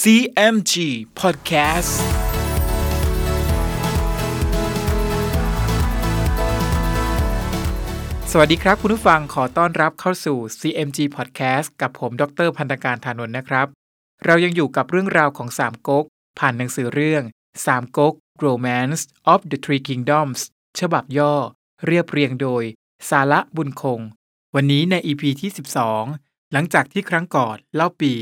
CMG Podcast สวัสดีครับคุณผู้ฟังขอต้อนรับเข้าสู่ CMG Podcast กับผมดรพันธการธานนท์นะครับ เรายังอยู่กับเรื่องราวของสามก๊กผ่านหนังสือเรื่องสามก๊ก Romance of the Three Kingdoms ฉบับย่อ เรียบเรียงโดย สาระบุญคง วันนี้ใน EP ที่ 12 หลังจากที่ครั้งก่อนเล่าปี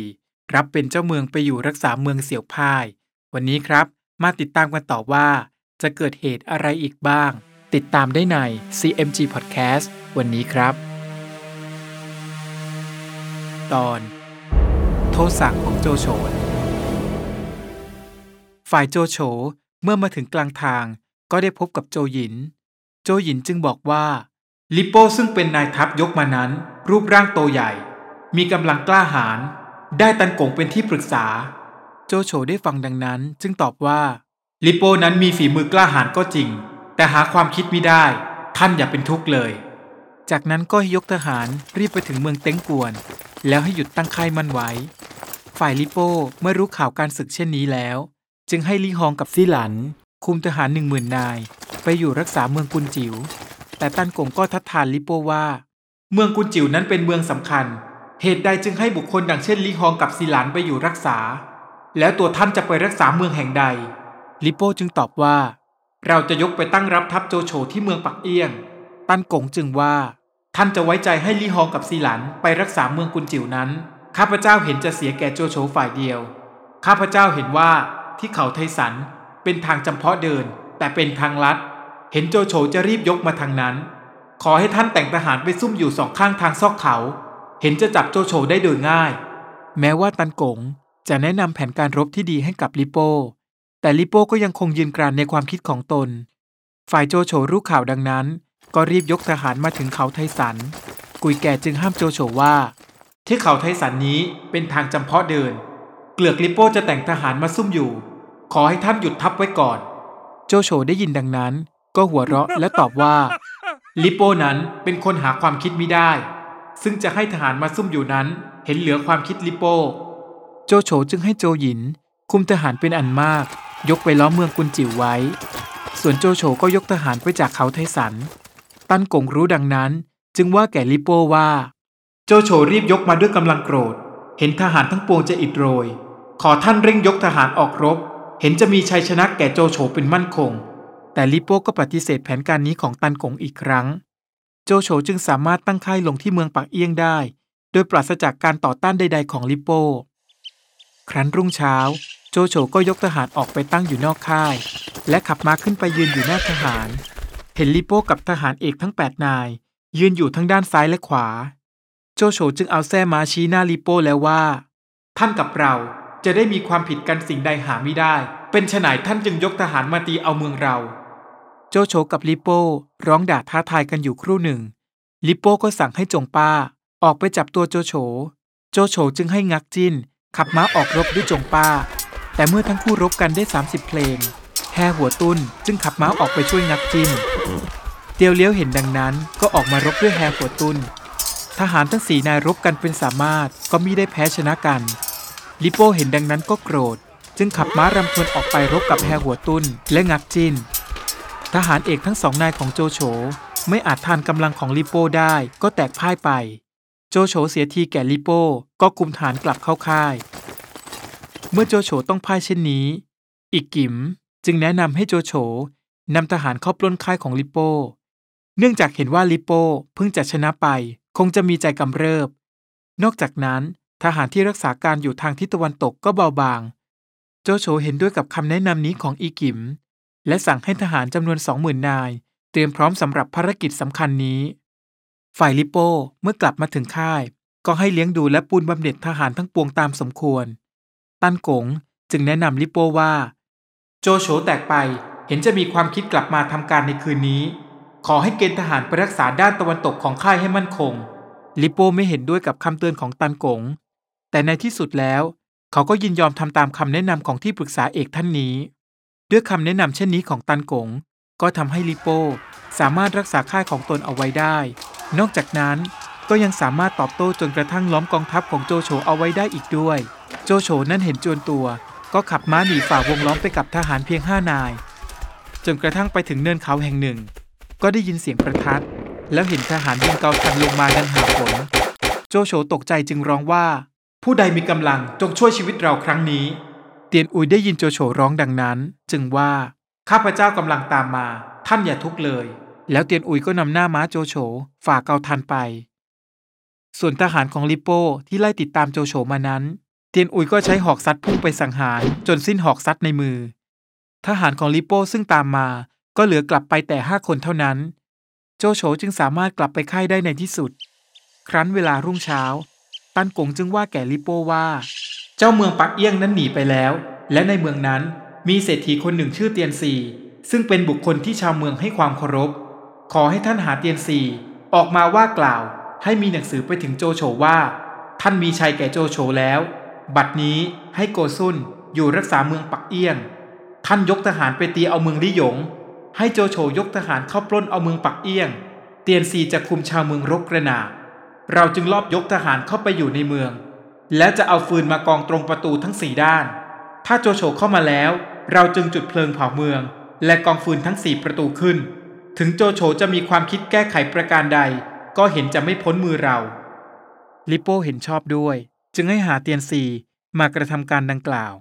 รับเป็นเจ้าเมืองไปอยู่รักษาเมืองเสี่ยวพ่าย วันนี้ครับ มาติดตามกันต่อว่า จะเกิดเหตุอะไรอีกบ้าง ติดตามได้ใน CMG Podcast วันนี้ครับ ตอน โทสะของโจโฉฝ่ายโจโฉเมื่อมาถึงกลางทางก็ได้พบกับโจหยิน โจหยินจึงบอกว่า ลิโป้ซึ่งเป็นนายทัพยกมานั้น รูปร่างโตใหญ่ มีกำลังกล้าหาญ ได้ตันกงเป็นที่ปรึกษา โจโฉได้ฟังดังนั้นจึงตอบว่า ลิโป้นั้นมีฝีมือกล้าหาญก็จริง แต่หาความคิดไม่ได้ ท่านอย่าเป็นทุกข์เลย จากนั้นก็ให้ยกทหารรีบไปถึงเมืองเต็งกวน แล้วให้หยุดตั้งค่ายมั่นไว้ ฝ่ายลิโป้เมื่อรู้ข่าวการศึกเช่นนี้แล้ว จึงให้ลี่ฮองกับซี่หลัน คุมทหารหนึ่งหมื่นนาย ไปอยู่รักษาเมืองกุนจิว๋วแต่ตันกงก็ทัดทานลิโป้ว่า เมืองกุนจิ๋วนั้นเป็นเมืองสำคัญ เหตุใดจึงให้บุคคลดังเช่นลี่ฮองกับซีหลานไปอยู่รักษา แล้วตัวท่านจะไปรักษาเมืองแห่งใด ลิโป้จึงตอบว่า เราจะยกไปตั้งรับทัพโจโฉที่เมืองปักเอี้ยง ตันกงจึงว่า ท่านจะไว้ใจให้ลี่ฮองกับซีหลันไปรักษาเมืองกุนจิ๋วนั้น ข้าพเจ้าเห็นจะเสียแก่โจโฉฝ่ายเดียว ข้าพเจ้าเห็นว่าที่เขาไทสันเป็นทางจำเพาะเดิน แต่เป็นทางลัด เห็นโจโฉจะรีบยกมาทางนั้น ขอให้ท่านแต่งทหารไปซุ่มอยู่สองข้างทางซอกเขา เห็นจะจับโจโฉได้โดยง่าย แม้ว่าตันกงจะแนะนำแผนการรบที่ดีให้กับลิโป้ แต่ลิโป้ก็ยังคงยืนกรานในความคิดของตน ฝ่ายโจโฉรู้ข่าวดังนั้น ก็รีบยกทหารมาถึงเขาไทสัน กุยแก่จึงห้ามโจโฉว่า ที่เขาไทสันนี้เป็นทางจำเพาะเดิน เกลือกลิโป้จะแต่งทหารมาซุ่มอยู่ ขอให้ท่านหยุดทัพไว้ก่อน โจโฉได้ยินดังนั้น ก็หัวเราะและตอบว่า ลิโป้นั้นเป็นคนหาความคิดไม่ได้ ซึ่งจะให้ทหารมาซุ่มอยู่นั้น เห็นเหลือความคิดลิโป้ โจโฉจึงให้โจหยิน คุมทหารเป็นอันมาก ยกไปล้อมเมืองกุนจิ๋วไว้ ส่วนโจโฉก็ยกทหารไปจากเขาไทสัน ตันกงรู้ดังนั้น จึงว่าแก่ลิโป้ว่า โจโฉรีบยกมาด้วยกำลังโกรธ เห็นทหารทั้งปวงจะอิดโรย ขอท่านเร่งยกทหารออกรบ เห็นจะมีชัยชนะแก่โจโฉเป็นมั่นคง แต่ลิโป้ก็ปฏิเสธแผนการนี้ของตันกงอีกครั้ง โจโฉจึงสามารถตั้งค่ายลงที่เมืองปักเอี้ยงได้ โดยปราศจากการต่อต้านใด ๆ ของลิโป้ครั้นรุ่งเช้า โจโฉก็ยกทหารออกไปตั้งอยู่นอกค่าย และขับม้าขึ้นไปยืนอยู่หน้าทหาร เห็นลิโป้กับทหารเอกทั้ง 8 นาย ยืนอยู่ทั้งด้านซ้ายและขวา โจโฉจึงเอาแส้ม้าชี้หน้าลิโป้แล้วว่า ท่านกับเราจะได้มีความผิดกันสิ่งใดหาไม่ได้ เป็นฉนายท่านจึงยกทหารมาตีเอาเมืองเรา โจโฉกับลิโป้ร้องด่าท้าทายกันอยู่ครู่หนึ่ง ลิโป้ก็สั่งให้จงป้า ออกไปจับตัวโจโฉ โจโฉจึงให้งักจิ้น ขับม้าออกรบด้วยจงป้า แต่เมื่อทั้งคู่รบกันได้ 30 เพลงแฮหัวตุ้นจึงขับม้าออกไปช่วยงักจิ้น เตียวเลี้ยวเห็นดังนั้นก็ออกมารบด้วยแฮหัวตุ้น ทหารทั้งสี่นายรบกันเป็นสามารถก็มิได้แพ้ชนะกัน ลิโป้เห็นดังนั้นก็โกรธ จึงขับม้ารำทวนออกไปรบกับแฮหัวตุ้นและงักจิน ทหารเอกทั้งสองนายของโจโฉไม่อาจทานกำลังของลิโป้ได้ก็แตกพ่ายไป โจโฉเสียทีแก่ลิโป้ก็คุมฐานกลับเข้าค่าย เมื่อโจโฉต้องพ่ายเช่นนี้ อีกกิมจึงแนะนำให้โจโฉนำทหารเข้าปล้นค่ายของลิโป้ เนื่องจากเห็นว่าลิโป้เพิ่งจะชนะไป คงจะมีใจกำเริบ นอกจากนั้นทหารที่รักษาการอยู่ทางทิศตะวันตกก็เบาบาง โจโฉเห็นด้วยกับคำแนะนำนี้ของอีกิม และสั่งให้ทหารจำนวนสองหมื่นนาย เตรียมพร้อมสำหรับภารกิจสำคัญนี้ ฝ่ายลิโป้เมื่อกลับมาถึงค่าย ก็ให้เลี้ยงดูและปูนบำเหน็จทหารทั้งปวงตามสมควร ตันกงจึงแนะนำลิโป้ว่า โจโฉแตกไปเห็นจะมีความคิดกลับมาทำการในคืนนี้ ขอให้เกณฑ์ทหารไปรักษาด้านตะวันตกของค่ายให้มั่นคง ลิโป้ไม่เห็นด้วยกับคำเตือนของตันกง แต่ในที่สุดแล้ว เขาก็ยินยอมทำตามคำแนะนำของที่ปรึกษาเอกท่านนี้ ด้วยคำแนะนำเช่นนี้ของตันกง ก็ทำให้ลิโป้สามารถรักษาค่ายของตนเอาไว้ได้ นอกจากนั้นก็ยังสามารถตอบโต้จนกระทั่งล้อมกองทัพของโจโฉเอาไว้ได้อีกด้วย โจโฉนั่นเห็นจวนตัว ก็ขับม้าหนีฝ่าวงล้อมไปกับทหารเพียงห้านาย จนกระทั่งไปถึงเนินเขาแห่งหนึ่ง ก็ได้ยินเสียงประทัด แล้วเห็นทหารยิงเกาทันลงมาดังหาฝนโจโฉตกใจจึงร้องว่า ผู้ใดมีกำลังจงช่วยชีวิตเราครั้งนี้ เตียนอุยได้ยินโจโฉร้องดังนั้น จึงว่า ข้าพเจ้ากำลังตามมา ท่านอย่าทุกข์เลย แล้วเตียนอุยก็นำหน้าม้าโจโฉฝ่าเกาทันไป ส่วนทหารของลิโป้ที่ไล่ติดตามโจโฉมานั้น เตียนอุยก็ใช้หอกซัดพุ่งไปสังหารจนสิ้นหอกซัดในมือ ทหารของลิโป้ซึ่งตามมา ก็เหลือกลับไปแต่ห้าคนเท่านั้น โจโฉจึงสามารถกลับไปค่ายได้ในที่สุด ครั้นเวลารุ่งเช้า ตันกงจึงว่าแก่ลิโป้ว่า เจ้าเมืองปักเอี้ยงนั้นหนีไปแล้ว และในเมืองนั้นมีเศรษฐีคนหนึ่งชื่อเตียนซีซึ่งเป็นบุคคลที่ชาวเมืองให้ความเคารพ ขอให้ท่านหาเตียนซีออกมาว่ากล่าว ให้มีหนังสือไปถึงโจโฉว่า ท่านมีชัยแก่โจโฉแล้ว บัดนี้ให้โกซุนอยู่รักษาเมืองปักเอี้ยง ท่านยกทหารไปตีเอาเมืองลี่หยง ให้โจโฉยกทหารเข้าปล้นเอาเมืองปักเอี้ยง เตียนซีจะคุมชาวเมืองรบกระนาเราจึงลอบยกทหารเข้าไปอยู่ในเมือง และจะเอาฟืนมากองตรงประตูทั้งสี่ด้าน ถ้าโจโฉเข้ามาแล้ว เราจึงจุดเพลิงเผาเมือง และกองฟืนทั้งสี่ประตูขึ้น ถึงโจโฉจะมีความคิดแก้ไขประการใด ก็เห็นจะไม่พ้นมือเรา ลิโป้เห็นชอบด้วย จึงให้หาเตียนซีมากระทำการดังกล่าว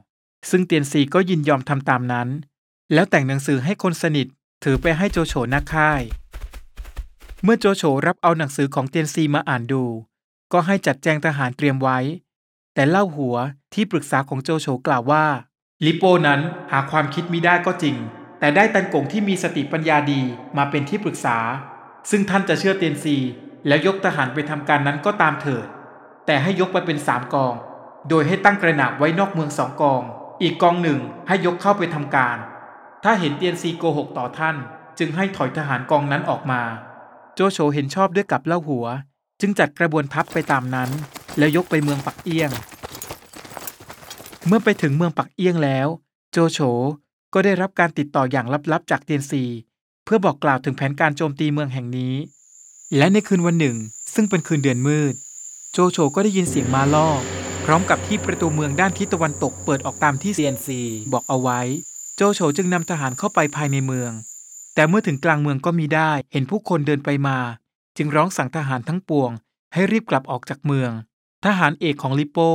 ซึ่งเตียนซีก็ยินยอมทำตามนั้น แล้วแต่งหนังสือให้คนสนิทถือไปให้โจโฉนักค่าย เมื่อโจโฉรับเอาหนังสือของเตียนซีมาอ่านดู ก็ให้จัดแจงทหารเตรียมไว้ แต่เล่าหัวที่ปรึกษาของโจโฉกล่าวว่า ลิโป้นั้นหาความคิดมิได้ก็จริง แต่ได้ตันกงที่มีสติปัญญาดีมาเป็นที่ปรึกษา ซึ่งท่านจะเชื่อเตียนซี แล้วยกทหารไปทำการนั้นก็ตามเถิด แต่ให้ยกไปเป็นสามกอง โดยให้ตั้งกระหนาบไว้นอกเมืองสองกอง อีกกองหนึ่งให้ยกเข้าไปทำการ ถ้าเห็นเตียนซีโกหกต่อท่าน จึงให้ถอยทหารกองนั้นออกมา โจโฉเห็นชอบด้วยกับเล่าหัว จึงจัดกระบวนทัพไปตามนั้น แล้วยกไปเมืองปักเอี้ยง เมื่อไปถึงเมืองปักเอี้ยงแล้ว โจโฉก็ได้รับการติดต่ออย่างลับๆจากเตียนซี เพื่อบอกกล่าวถึงแผนการโจมตีเมืองแห่งนี้ และในคืนวันหนึ่ง ซึ่งเป็นคืนเดือนมืด โจโฉก็ได้ยินเสียงมาล่อ พร้อมกับที่ประตูเมืองด้านทิศตะวันตกเปิดออกตามที่เซียนซีบอกเอาไว้ โจโฉจึงนำทหารเข้าไปภายในเมือง แต่เมื่อถึงกลางเมืองก็มีได้เห็นผู้คนเดินไปมา จึงร้องสั่งทหารทั้งปวง ให้รีบกลับออกจากเมือง ทหารเอกของลิโป้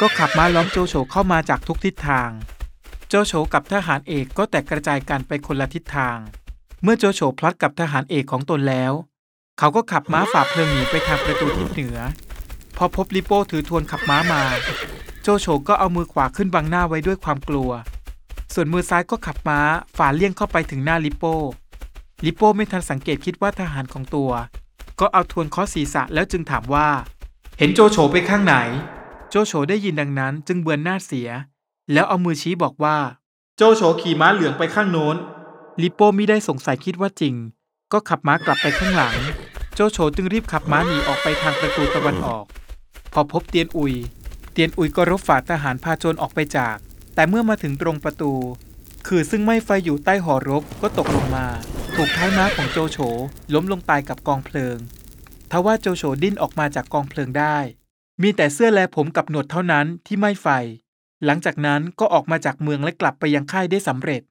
ก็ขับม้าล้อมโจโฉเข้ามาจากทุกทิศทาง โจโฉกับทหารเอกก็แตกกระจายกันไปคนละทิศทาง เมื่อโจโฉพลัดกับทหารเอกของตนแล้ว เขาก็ขับม้าฝ่าเพลิงหนีไปทางประตูทิศเหนือ พอพบลิโป้ถือทวนขับม้ามา โจโฉก็เอามือขวาขึ้นบังหน้าไว้ด้วยความกลัว ส่วนมือซ้ายก็ขับม้าฝ่าเลี่ยงเข้าไปถึงหน้าลิโป้ลิโป้ไม่ทันสังเกตคิดว่าทหารของตัว ก็เอาทวนเคอศีรษะแล้วจึงถามว่า เห็นโจโฉไปข้างไหน โจโฉได้ยินดังนั้นจึงเบือนหน้าเสีย แล้วเอามือชี้บอกว่า โจโฉขี่ม้าเหลืองไปข้างโน้น ลิปโป้มิได้สงสัยคิดว่าจริง ก็ขับม้ากลับไปข้างหลัง โจโฉจึงรีบขับม้าหนีออกไปทางประตูตะวันออก พอพบเตียนอุย เตียนอุยก็รบฝ่าทหารพาโจรออกไปจาก แต่เมื่อมาถึงตรงประตู คือซึ่งไม่ไฟอยู่ใต้หอรบก็ตกลงมา ถูกท้ายม้าของโจโฉล้มลงตายกับกองเพลิง ทว่าโจโฉดิ้นออกมาจากกองเพลิงได้ มีแต่เสื้อและผมกับหนวดเท่านั้นที่ไม่ไฟ หลังจากนั้นก็ออกมาจากเมืองและกลับไปยังค่ายได้สำเร็จ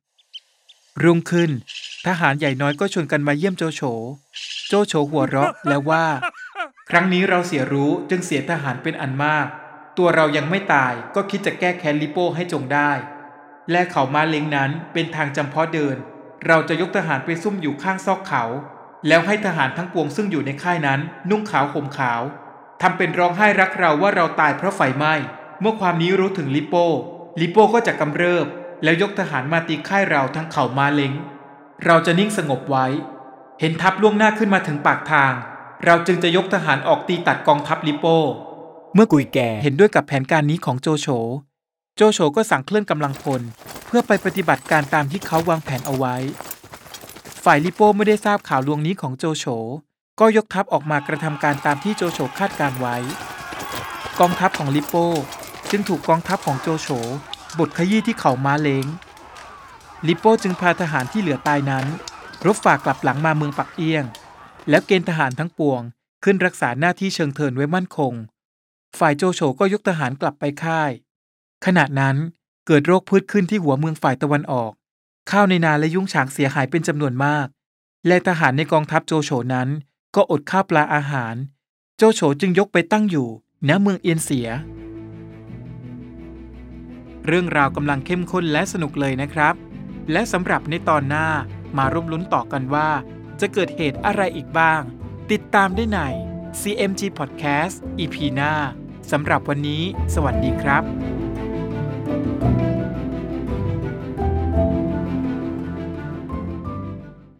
รุ่งขึ้น ทหารใหญ่น้อยก็ชวนกันมาเยี่ยมโจโฉ โจโฉหัวเราะแล้วว่า ครั้งนี้เราเสียรู้จึงเสียทหารเป็นอันมาก ตัวเรายังไม่ตายก็คิดจะแก้แค้นลิโป้ให้จงได้ และเขามาเล้งนั้นเป็นทางจำเพาะเดิน เราจะยกทหารไปซุ่มอยู่ข้างซอกเขา แล้วให้ทหารทั้งปวงซึ่งอยู่ในค่ายนั้น นุ่งขาวห่มขาวทำเป็นร้องไห้รักเราว่าเราตายเพราะไฟไหม้เมื่อความนี้รู้ถึงลิโป้ ลิโป้ก็จะกำเริบ แล้วยกทหารมาตีค่ายเราทั้งเขามาเล้งเราจะนิ่งสงบไว้ เห็นทัพล่วงหน้าขึ้นมาถึงปากทาง เราจึงจะยกทหารออกตีตัดกองทัพลิโป้ เมื่อกุยแก่เห็นด้วยกับแผนการนี้ของโจโฉ โจโฉก็สั่งเคลื่อนกำลังพล เพื่อไปปฏิบัติการตามที่เขาวางแผนเอาไว้ ฝ่ายลิโป้ไม่ได้ทราบข่าวลวงนี้ของโจโฉ ก็ยกทัพออกมากระทำการตามที่โจโฉคาดการไว้ กองทัพของลิโป้จึงถูกกองทัพของโจโฉบดขยี้ที่เขาม้าเล้ง ลิโป้จึงพาทหารที่เหลือตายนั้น รบฝ่ากลับหลังมาเมืองปักเอียง แล้วเกณฑ์ทหารทั้งปวงขึ้นรักษาหน้าที่เชิงเทินไว้มั่นคง ฝ่ายโจโฉก็ยกทหารกลับไปค่าย ขณะนั้นเกิดโรคพืชขึ้นที่หัวเมืองฝ่ายตะวันออก ข้าวในนาและยุ้งฉางเสียหายเป็นจำนวนมาก และทหารในกองทัพโจโฉนั้น ก็อดข้าวปลาอาหาร โจโฉจึงยกไปตั้งอยู่ณเมืองเอียนเสีย เรื่องราวกำลังเข้มข้นและสนุกเลยนะครับ และสำหรับในตอนหน้ามาร่วมลุ้นต่อกันว่า จะเกิดเหตุอะไรอีกบ้าง ติดตามได้ใน CMG Podcast EP หน้าสำหรับวันนี้ สวัสดีครับ